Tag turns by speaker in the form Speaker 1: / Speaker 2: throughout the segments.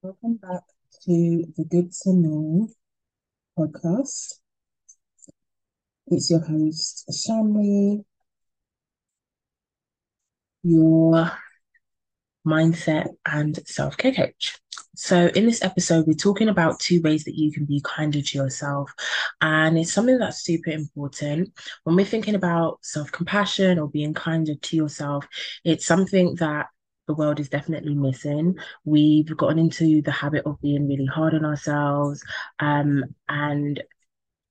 Speaker 1: Welcome back to the Good to Me podcast. It's your host, Shanley, your mindset and self care coach. So, in this episode, we're talking about two ways that you can be kinder to yourself. And it's something that's super important. When we're thinking about self compassion or being kinder to yourself, it's something that the world is definitely missing. We've gotten into the habit of being really hard on ourselves. Um, and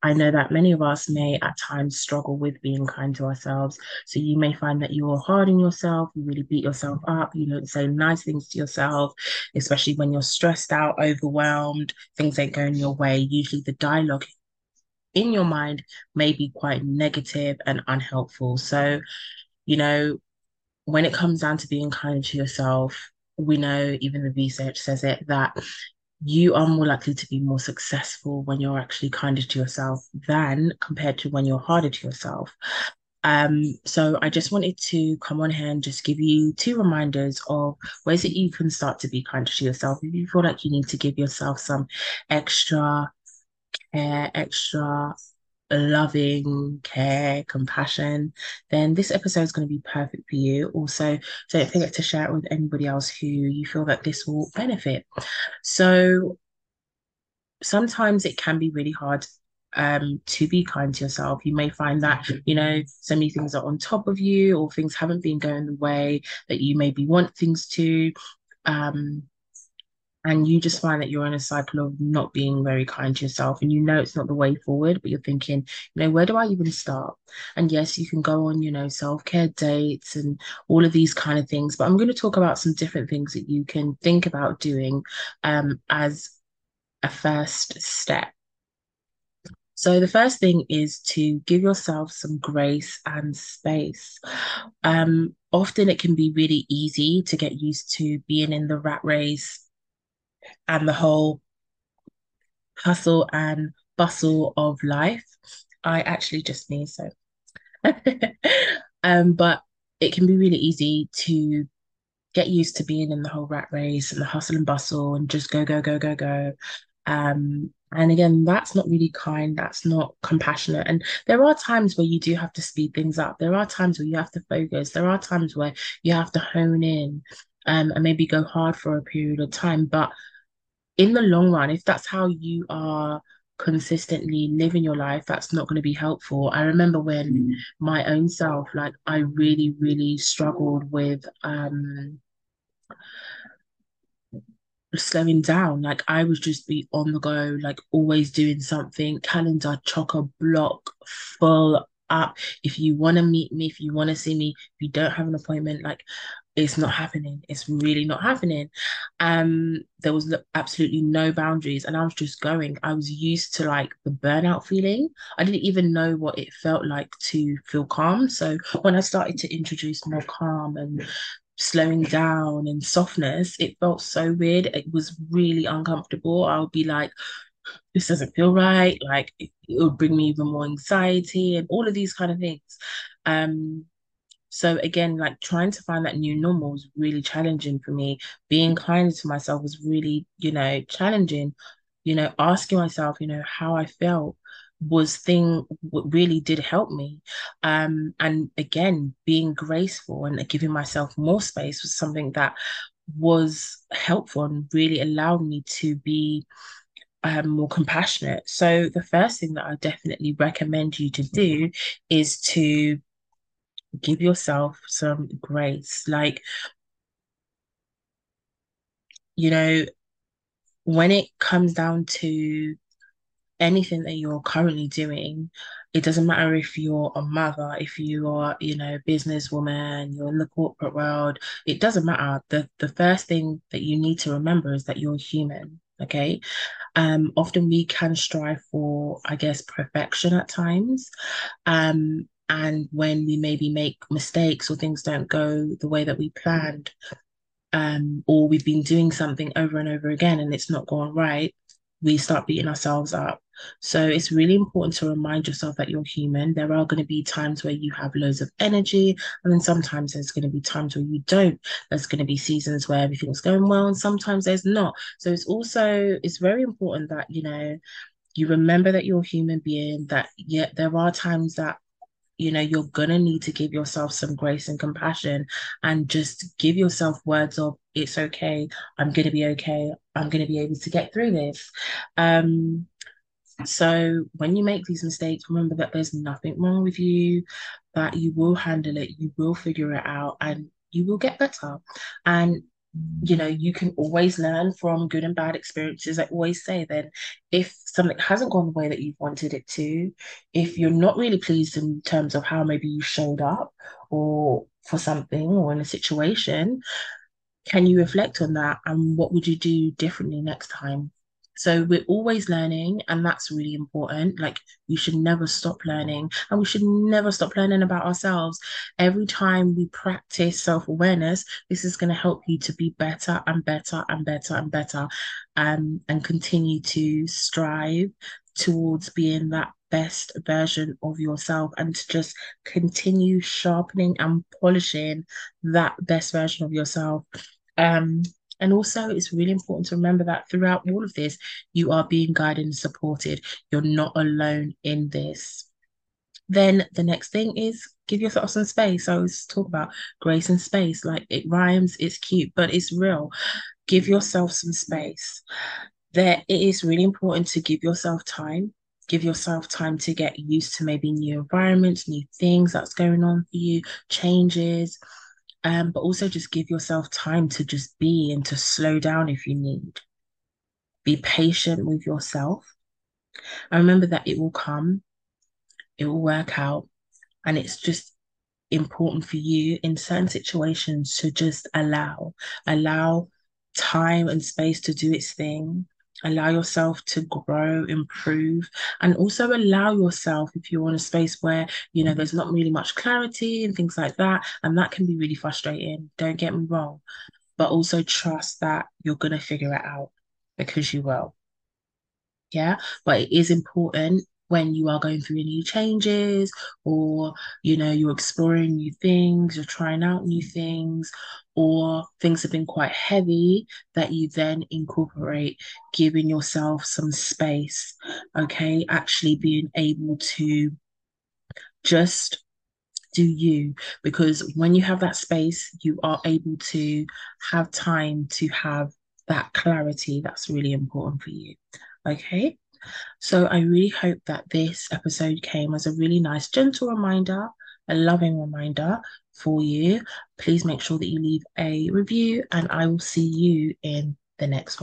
Speaker 1: I know that many of us may at times struggle with being kind to ourselves. So you may find that you're hard on yourself, you really beat yourself up, you don't say nice things to yourself, especially when you're stressed out, overwhelmed, things ain't going your way. Usually the dialogue in your mind may be quite negative and unhelpful. So, you know, when it comes down to being kind to yourself, we know even the research says it that you are more likely to be more successful when you're actually kinder to yourself than compared to when you're harder to yourself. Um, so I just wanted to come on here and just give you two reminders of ways that you can start to be kinder to yourself. If you feel like you need to give yourself some extra care, extra loving care, compassion, then this episode is going to be perfect for you. Also, don't forget to share it with anybody else who you feel that this will benefit. So, sometimes it can be really hard um, to be kind to yourself. You may find that, you know, so many things are on top of you or things haven't been going the way that you maybe want things to. Um, and you just find that you're in a cycle of not being very kind to yourself and you know it's not the way forward but you're thinking you know where do i even start and yes you can go on you know self-care dates and all of these kind of things but i'm going to talk about some different things that you can think about doing um, as a first step so the first thing is to give yourself some grace and space. Um, often it can be really easy to get used to being in the rat race and the whole hustle and bustle of life. I actually just sneezed, so. um, but it can be really easy to get used to being in the whole rat race and the hustle and bustle and just go, go, go, go, go. Um, and again, that's not really kind, that's not compassionate. And there are times where you do have to speed things up. There are times where you have to focus. There are times where you have to hone in um, and maybe go hard for a period of time. But in the long run, if that's how you are consistently living your life, that's not going to be helpful. I remember when mm. my own self, like I really, really struggled with um slowing down. Like I would just be on the go, like always doing something, calendar chock a block full up. If you want to meet me, if you want to see me, if you don't have an appointment, like it's not happening. It's really not happening. Um, there was absolutely no boundaries, and I was just going. I was used to like the burnout feeling. I didn't even know what it felt like to feel calm. So when I started to introduce more calm and slowing down and softness, it felt so weird. It was really uncomfortable. I would be like, this doesn't feel right. Like it, it would bring me even more anxiety and all of these kind of things. Um, so again, like trying to find that new normal was really challenging for me. Being kind to myself was really, you know, challenging. You know, asking myself, you know, how I felt was thing what really did help me. Um, and again, being graceful and giving myself more space was something that was helpful and really allowed me to be um, more compassionate. So the first thing that I definitely recommend you to do is to give yourself some grace. Like, you know, when it comes down to anything that you're currently doing, it doesn't matter if you're a mother, if you are, you know, businesswoman, you're in the corporate world, it doesn't matter. The the first thing that you need to remember is that you're human. Okay. Um, often we can strive for, I guess, perfection at times. Um, and when we maybe make mistakes or things don't go the way that we planned, um, or we've been doing something over and over again and it's not going right, we start beating ourselves up. So it's really important to remind yourself that you're human. There are going to be times where you have loads of energy, and then sometimes there's going to be times where you don't. There's going to be seasons where everything's going well, and sometimes there's not. So it's also it's very important that you know you remember that you're a human being. That yet there are times that you know you're gonna need to give yourself some grace and compassion and just give yourself words of it's okay. I'm gonna be okay. I'm gonna be able to get through this. Um so when you make these mistakes remember that there's nothing wrong with you that you will handle it. You will figure it out and you will get better. And you know, you can always learn from good and bad experiences. I always say that if something hasn't gone the way that you've wanted it to, if you're not really pleased in terms of how maybe you showed up or for something or in a situation, can you reflect on that and what would you do differently next time? So we're always learning, and that's really important. Like we should never stop learning, and we should never stop learning about ourselves. Every time we practice self-awareness, this is going to help you to be better and better and better and better, um, and continue to strive towards being that best version of yourself and to just continue sharpening and polishing that best version of yourself. Um, and also, it's really important to remember that throughout all of this, you are being guided and supported. You're not alone in this. Then the next thing is give yourself some space. I always talk about grace and space. Like it rhymes, it's cute, but it's real. Give yourself some space. There, it is really important to give yourself time. Give yourself time to get used to maybe new environments, new things that's going on for you, changes um, but also just give yourself time to just be and to slow down if you need. Be patient with yourself. And remember that it will come, it will work out. And it's just important for you in certain situations to just allow, allow time and space to do its thing allow yourself to grow improve and also allow yourself if you're in a space where you know there's not really much clarity and things like that and that can be really frustrating don't get me wrong but also trust that you're going to figure it out because you will. Yeah but it is important when you are going through new changes or you know you're exploring new things you're trying out new things or things have been quite heavy that you then incorporate giving yourself some space okay actually being able to just do you. Because when you have that space you are able to have time to have that clarity that's really important for you okay so I really hope that this episode came as a really nice, gentle reminder, a loving reminder for you. Please make sure that you leave a review, and I will see you in the next one.